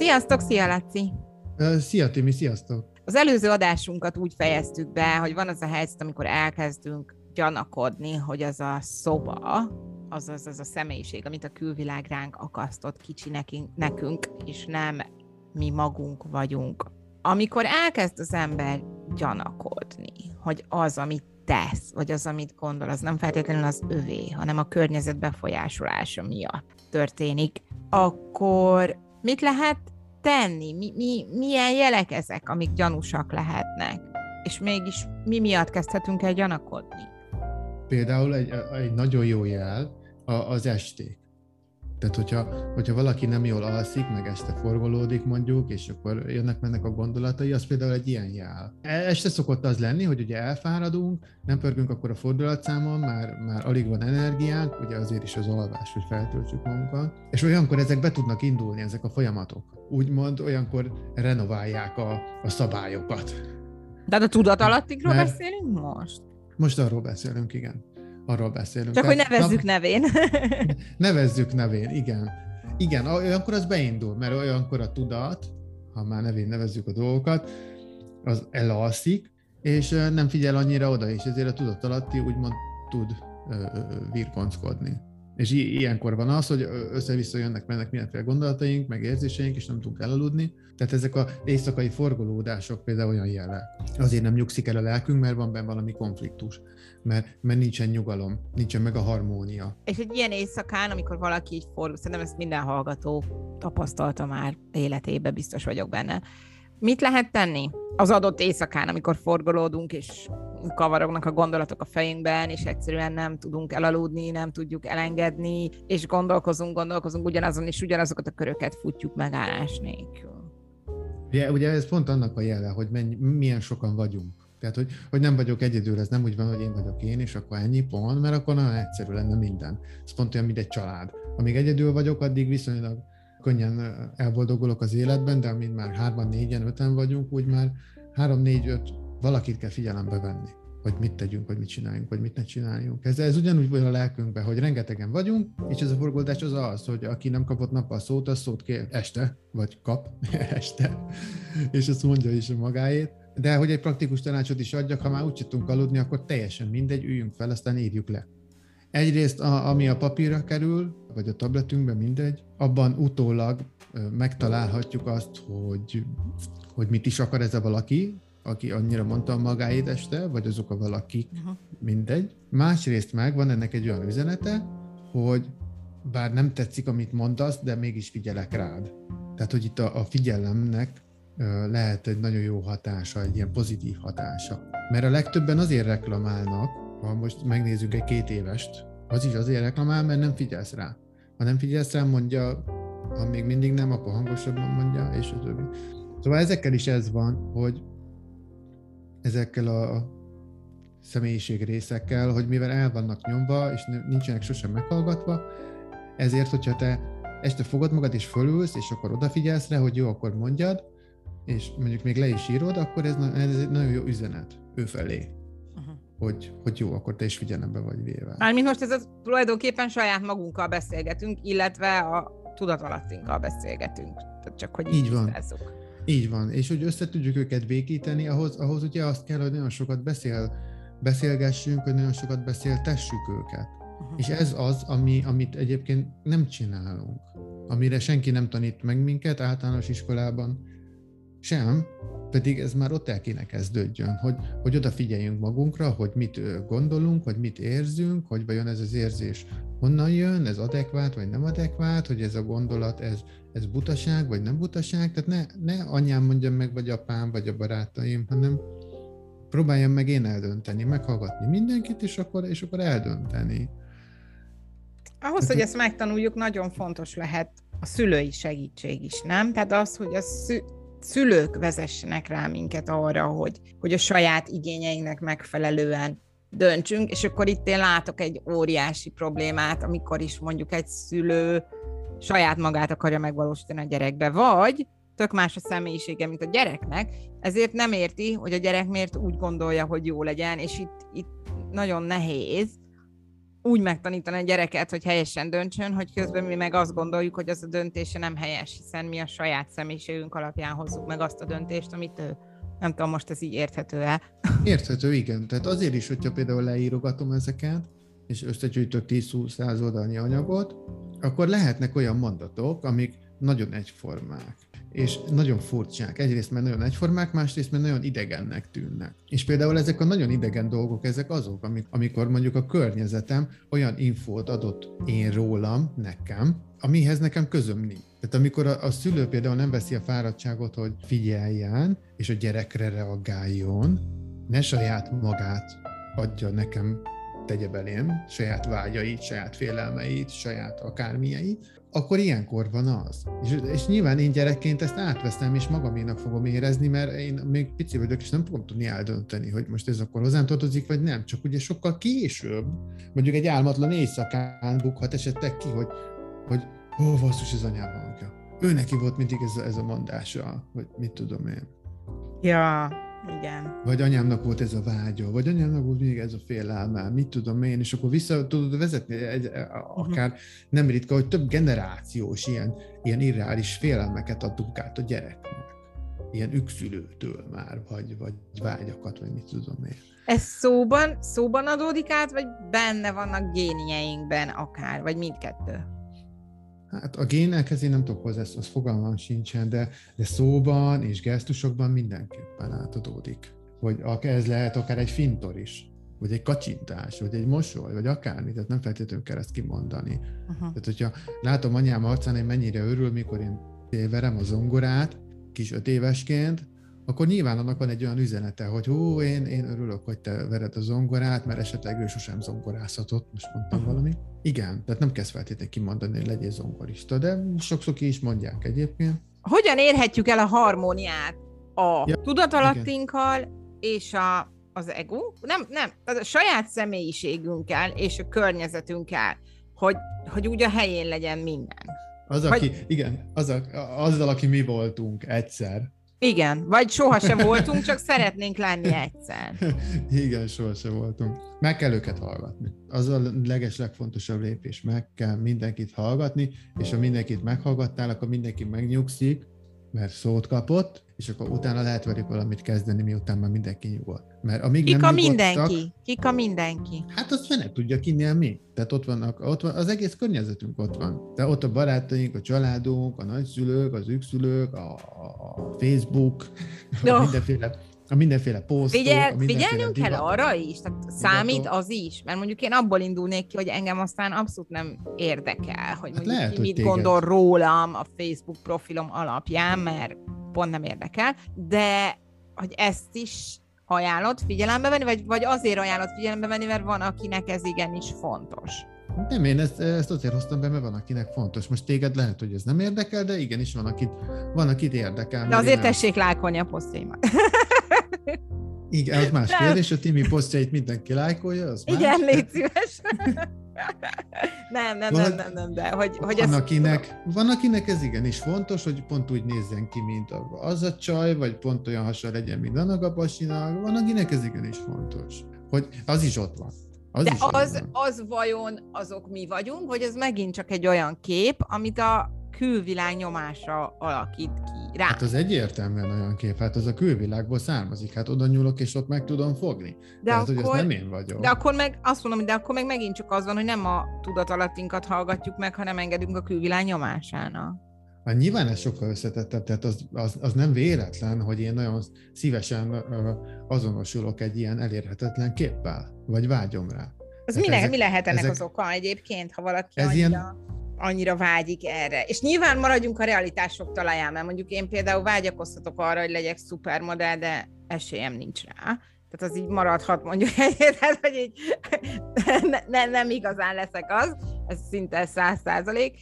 Sziasztok, szia Laci! Szia Timi, sziasztok! Az előző adásunkat úgy fejeztük be, hogy van az a helyzet, amikor elkezdünk gyanakodni, hogy az a szoba, azaz az a személyiség, amit a külvilág ránk akasztott kicsi nekünk, nekünk, és nem mi magunk vagyunk. Amikor elkezd az ember gyanakodni, hogy az, amit tesz, vagy az, amit gondol, az nem feltétlenül az övé, hanem a környezet befolyásolása miatt történik, akkor mit lehet tenni? Mi, mi, milyen jelek ezek, amik gyanúsak lehetnek? És mégis mi miatt kezdhetünk el gyanakodni? Például egy, egy nagyon jó jel az esték. Tehát, hogyha, hogyha valaki nem jól alszik, meg este forgolódik mondjuk, és akkor jönnek-mennek a gondolatai, az például egy ilyen jel. E, este szokott az lenni, hogy ugye elfáradunk, nem pörgünk akkor a fordulatszámon, már, már alig van energiánk, ugye azért is az alvás, hogy feltöltsük magunkat. És olyankor ezek be tudnak indulni, ezek a folyamatok. Úgymond olyankor renoválják a, a szabályokat. De a tudatalattikról Mert beszélünk most? Most arról beszélünk, igen arról beszélünk. Csak hogy nevezzük na, nevén. nevezzük nevén, igen. Igen, olyankor az beindul, mert olyankor a tudat, ha már nevén nevezzük a dolgokat, az elalszik, és nem figyel annyira oda, és ezért a tudat alatti úgymond tud virkonckodni. És ilyenkor van az, hogy össze-vissza jönnek, mennek mindenféle gondolataink, meg érzéseink, és nem tudunk elaludni. Tehát ezek a éjszakai forgolódások például olyan jele. Azért nem nyugszik el a lelkünk, mert van benne valami konfliktus, mert, mert nincsen nyugalom, nincsen meg a harmónia. És egy ilyen éjszakán, amikor valaki így fordul, szerintem ezt minden hallgató tapasztalta már életébe, biztos vagyok benne. Mit lehet tenni az adott éjszakán, amikor forgolódunk, és kavarognak a gondolatok a fejünkben, és egyszerűen nem tudunk elaludni, nem tudjuk elengedni, és gondolkozunk, gondolkozunk ugyanazon, és ugyanazokat a köröket futjuk megállás nélkül. Ugye, ugye ez pont annak a jele, hogy mennyi, milyen sokan vagyunk. Tehát, hogy, hogy nem vagyok egyedül, ez nem úgy van, hogy én vagyok én, és akkor ennyi pont, mert akkor nagyon egyszerű lenne minden. Ez pont olyan, mint egy család. Amíg egyedül vagyok, addig viszonylag könnyen elboldogulok az életben, de amint már hárman, négyen, öten vagyunk, úgy már három, négy, öt valakit kell figyelembe venni hogy mit tegyünk, hogy mit csináljunk, vagy mit ne csináljunk. Ez, ez ugyanúgy van a lelkünkben, hogy rengetegen vagyunk, és ez a forgódás az az, hogy aki nem kapott nappal szót, az szót kér este, vagy kap este, és azt mondja is a magáét. De hogy egy praktikus tanácsot is adjak, ha már úgy tudunk aludni, akkor teljesen mindegy, üljünk fel, aztán írjuk le. Egyrészt, a, ami a papírra kerül, vagy a tabletünkben, mindegy, abban utólag megtalálhatjuk azt, hogy, hogy mit is akar ez a valaki, aki annyira mondta magáét este, vagy azok a valakik, uh-huh. mindegy. Másrészt meg van ennek egy olyan üzenete, hogy bár nem tetszik, amit mondasz, de mégis figyelek rád. Tehát, hogy itt a, a figyelemnek lehet egy nagyon jó hatása, egy ilyen pozitív hatása. Mert a legtöbben azért reklamálnak, ha most megnézzük egy két évest, az is azért reklamál, mert nem figyelsz rá. Ha nem figyelsz rá, mondja, ha még mindig nem, akkor hangosabban mondja, és a többi. Szóval ezekkel is ez van, hogy ezekkel a személyiség részekkel, hogy mivel el vannak nyomva, és nincsenek sosem meghallgatva, ezért, hogyha te este fogod magad és fölülsz, és akkor odafigyelsz rá, hogy jó, akkor mondjad, és mondjuk még le is írod, akkor ez, ez egy nagyon jó üzenet ő felé. Uh-huh. Hogy, hogy jó, akkor te is figyelembe vagy véve. Mármint most ez a, tulajdonképpen saját magunkkal beszélgetünk, illetve a tudatalattinkkal beszélgetünk. Tehát csak hogy így, így van. Tisztázzuk. Így van, és hogy össze tudjuk őket békíteni, ahhoz, ahhoz ugye azt kell, hogy nagyon sokat beszél, beszélgessünk, hogy nagyon sokat beszéltessük őket. Uh-huh. És ez az, ami, amit egyébként nem csinálunk, amire senki nem tanít meg minket általános iskolában sem, pedig ez már ott el kéne kezdődjön, hogy, hogy odafigyeljünk magunkra, hogy mit gondolunk, hogy mit érzünk, hogy vajon ez az érzés honnan jön, ez adekvát vagy nem adekvát, hogy ez a gondolat, ez, ez butaság vagy nem butaság, tehát ne, ne anyám mondjam meg, vagy apám, vagy a barátaim, hanem próbáljam meg én eldönteni, meghallgatni mindenkit, és akkor, és akkor eldönteni. Ahhoz, hogy ezt megtanuljuk, nagyon fontos lehet a szülői segítség is, nem? Tehát az, hogy a szü- szülők vezessenek rá minket arra, hogy, hogy a saját igényeinknek megfelelően döntsünk, és akkor itt én látok egy óriási problémát, amikor is mondjuk egy szülő saját magát akarja megvalósítani a gyerekbe, vagy tök más a személyisége, mint a gyereknek, ezért nem érti, hogy a gyerek miért úgy gondolja, hogy jó legyen, és itt, itt nagyon nehéz úgy megtanítani a gyereket, hogy helyesen döntsön, hogy közben mi meg azt gondoljuk, hogy az a döntése nem helyes, hiszen mi a saját személyiségünk alapján hozzuk meg azt a döntést, amit ő. Nem tudom, most ez így érthető-e? Érthető, igen. Tehát azért is, hogyha például leírogatom ezeket, és összegyűjtök 10-20 oldalnyi anyagot, akkor lehetnek olyan mondatok, amik nagyon egyformák és nagyon furcsák. Egyrészt mert nagyon egyformák, másrészt mert nagyon idegennek tűnnek. És például ezek a nagyon idegen dolgok, ezek azok, amik, amikor mondjuk a környezetem olyan infót adott én rólam, nekem, amihez nekem közöm nincs. Tehát amikor a, a szülő például nem veszi a fáradtságot, hogy figyeljen, és a gyerekre reagáljon, ne saját magát adja nekem tegye belém, saját vágyait, saját félelmeit, saját akármilyeit, akkor ilyenkor van az. És, és nyilván én gyerekként ezt átveszem, és magaménak fogom érezni, mert én még pici vagyok, és nem fogom tudni eldönteni, hogy most ez akkor hozzám tartozik, vagy nem. Csak ugye sokkal később, mondjuk egy álmatlan éjszakán bukhat esetleg ki, hogy, hogy ó, basszus, ez anyám hangja. Ő neki volt mindig ez a, ez a mondása, vagy mit tudom én. Ja, igen. Vagy anyámnak volt ez a vágya, vagy anyámnak volt még ez a félelme, mit tudom én, és akkor vissza tudod vezetni, egy, akár uh-huh. nem ritka, hogy több generációs ilyen, ilyen irreális félelmeket adunk át a gyereknek. Ilyen ükszülőtől már, vagy, vagy vágyakat, vagy mit tudom én. Ez szóban, szóban adódik át, vagy benne vannak génieinkben akár, vagy mindkettő? Hát a génekhez én nem tudok hozzá, az fogalmam sincsen, de, de szóban és gesztusokban mindenképpen átadódik. Hogy ez lehet akár egy fintor is, vagy egy kacsintás, vagy egy mosoly, vagy akármi, tehát nem feltétlenül kell ezt kimondani. Uh-huh. Tehát, hogyha látom anyám arcán, hogy mennyire örül, mikor én téverem a zongorát, kis öt évesként, akkor nyilván annak van egy olyan üzenete, hogy hú, én, én örülök, hogy te vered a zongorát, mert esetleg ő sosem zongorázhatott, most mondtam uh-huh. valami. Igen, tehát nem kezd feltétlenül kimondani, hogy legyél zongorista, de sokszor ki is mondják egyébként. Hogyan érhetjük el a harmóniát a ja, tudatalattinkkal igen. és a, az ego? Nem, nem, tehát a saját személyiségünkkel és a környezetünkkel, hogy, hogy úgy a helyén legyen minden. Az, aki, hogy... igen, az a, azzal, aki mi voltunk egyszer, igen, vagy sohasem voltunk, csak szeretnénk lenni egyszer. Igen, sohasem voltunk. Meg kell őket hallgatni. Az a leges legfontosabb lépés. Meg kell mindenkit hallgatni, és ha mindenkit meghallgattál, akkor mindenki megnyugszik, mert szót kapott, és akkor utána lehet velük valamit kezdeni, miután már mindenki nyugodt. Mert amíg Kik nem a mindenki? Kik a mindenki? Hát azt fene tudja, kinél mi. Tehát ott vannak, ott van, az egész környezetünk ott van. De ott a barátaink, a családunk, a nagyszülők, az ükszülők, a, a Facebook, no. mindenféle a mindenféle posztok. Figyel, mindenféle kell arra is, tehát számít az is, mert mondjuk én abból indulnék ki, hogy engem aztán abszolút nem érdekel, hogy hát lehet, ki mit téged. gondol rólam a Facebook profilom alapján, mert pont nem érdekel, de hogy ezt is ajánlott figyelembe venni, vagy, vagy azért ajánlott figyelembe venni, mert van, akinek ez igenis fontos. Nem, én ezt, ezt azért hoztam be, mert van, akinek fontos. Most téged lehet, hogy ez nem érdekel, de igenis van, akit, van, akit érdekel. De azért tessék lájkolni a posztjaimat. Igen, az más kérdés, a Timi posztjait mindenki lájkolja, az Igen, más. légy szíves. nem, nem, van, nem, nem, nem, de hogy, hogy van, ez... akinek, van, akinek ez igenis fontos, hogy pont úgy nézzen ki, mint az a csaj, vagy pont olyan hasonló legyen, mint annak a pasinak, van, akinek ez igenis fontos. Hogy az is ott van. Az De az, az vajon azok mi vagyunk, vagy ez megint csak egy olyan kép, amit a külvilág nyomása alakít ki rá? Hát az egyértelműen olyan kép, hát az a külvilágból származik, hát oda nyúlok, és ott meg tudom fogni. De Tehát, akkor, hogy ez nem én vagyok. De akkor meg azt mondom, de akkor meg megint csak az van, hogy nem a tudatalattinkat hallgatjuk meg, hanem engedünk a külvilág nyomásának. Hát nyilván ez sokkal összetettebb, tehát az, az, az nem véletlen, hogy én nagyon szívesen azonosulok egy ilyen elérhetetlen képpel, vagy vágyom rá. Ez mi, ezek, mi lehet ennek ezek, az oka egyébként, ha valaki ez annyira, ilyen... annyira vágyik erre? És nyilván maradjunk a realitások talaján, mert mondjuk én például vágyakoztatok arra, hogy legyek szupermodell, de esélyem nincs rá. Tehát az így maradhat mondjuk egy, tehát hogy így ne, ne, nem igazán leszek az, ez szinte száz százalék.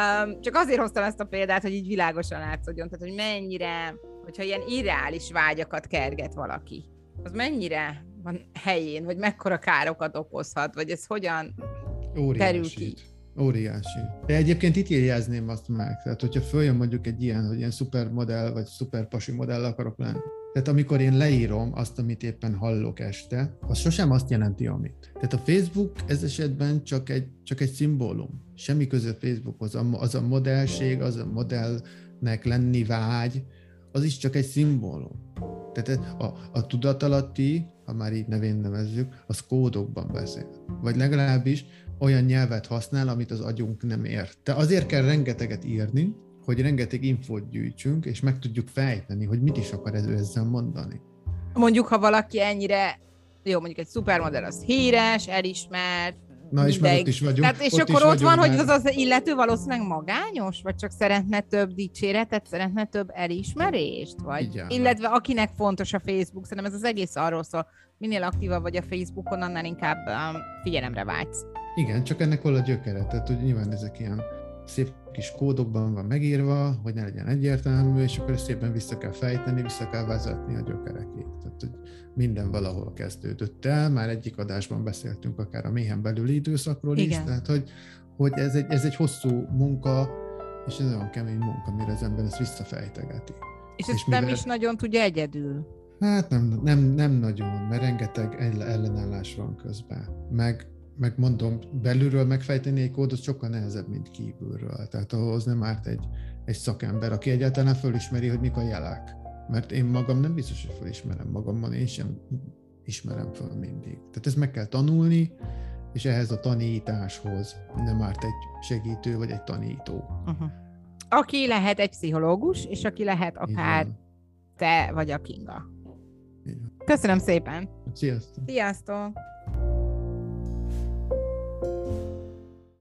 Um, csak azért hoztam ezt a példát, hogy így világosan látszódjon, tehát hogy mennyire, hogyha ilyen irreális vágyakat kerget valaki, az mennyire van helyén, vagy mekkora károkat okozhat, vagy ez hogyan Óriási. terül ki. Óriási. De egyébként itt írjázném azt meg, tehát hogyha följön mondjuk egy ilyen, hogy ilyen szupermodell, vagy szuperpasi modell akarok lenni, Tehát amikor én leírom azt, amit éppen hallok este, az sosem azt jelenti, amit. Tehát a Facebook ez esetben csak egy, csak egy szimbólum. Semmi között Facebookhoz. Az a modellség, az a modellnek lenni vágy, az is csak egy szimbólum. Tehát a, a tudatalatti, ha már így nevén nevezzük, az kódokban beszél. Vagy legalábbis olyan nyelvet használ, amit az agyunk nem ért. De azért kell rengeteget írni, hogy rengeteg infót gyűjtsünk, és meg tudjuk fejteni, hogy mit is akar ez ezzel mondani. Mondjuk, ha valaki ennyire, jó, mondjuk egy szupermodell az híres, elismert, Na, és már ott is vagyunk. Tehát, és ott akkor ott van, már... hogy az az illető valószínűleg magányos, vagy csak szeretne több dicséretet, szeretne több elismerést, vagy Igen. illetve akinek fontos a Facebook, szerintem ez az egész arról szól, minél aktívabb vagy a Facebookon, annál inkább um, figyelemre vágysz. Igen, csak ennek hol a gyökere, tehát hogy nyilván ezek ilyen szép kis kódokban van megírva, hogy ne legyen egyértelmű, és akkor szépen vissza kell fejteni, vissza kell vezetni a gyökerekig. Tehát, hogy minden valahol kezdődött el, már egyik adásban beszéltünk akár a méhen belüli időszakról Igen. is, tehát hogy, hogy ez, egy, ez egy hosszú munka, és ez olyan kemény munka, mire az ember ezt visszafejtegeti. És ezt és nem mivel... is nagyon tudja egyedül. Hát nem, nem, nem nagyon, mert rengeteg ellenállás van közben. Meg meg mondom, belülről megfejteni egy kódot sokkal nehezebb, mint kívülről. Tehát ahhoz nem árt egy, egy szakember, aki egyáltalán fölismeri, hogy mik a jelek. Mert én magam nem biztos, hogy fölismerem magamban, én sem ismerem föl mindig. Tehát ezt meg kell tanulni, és ehhez a tanításhoz nem árt egy segítő vagy egy tanító. Uh-huh. Aki lehet egy pszichológus, és aki lehet akár te vagy a Kinga. Köszönöm szépen! Sziasztok! Sziasztok!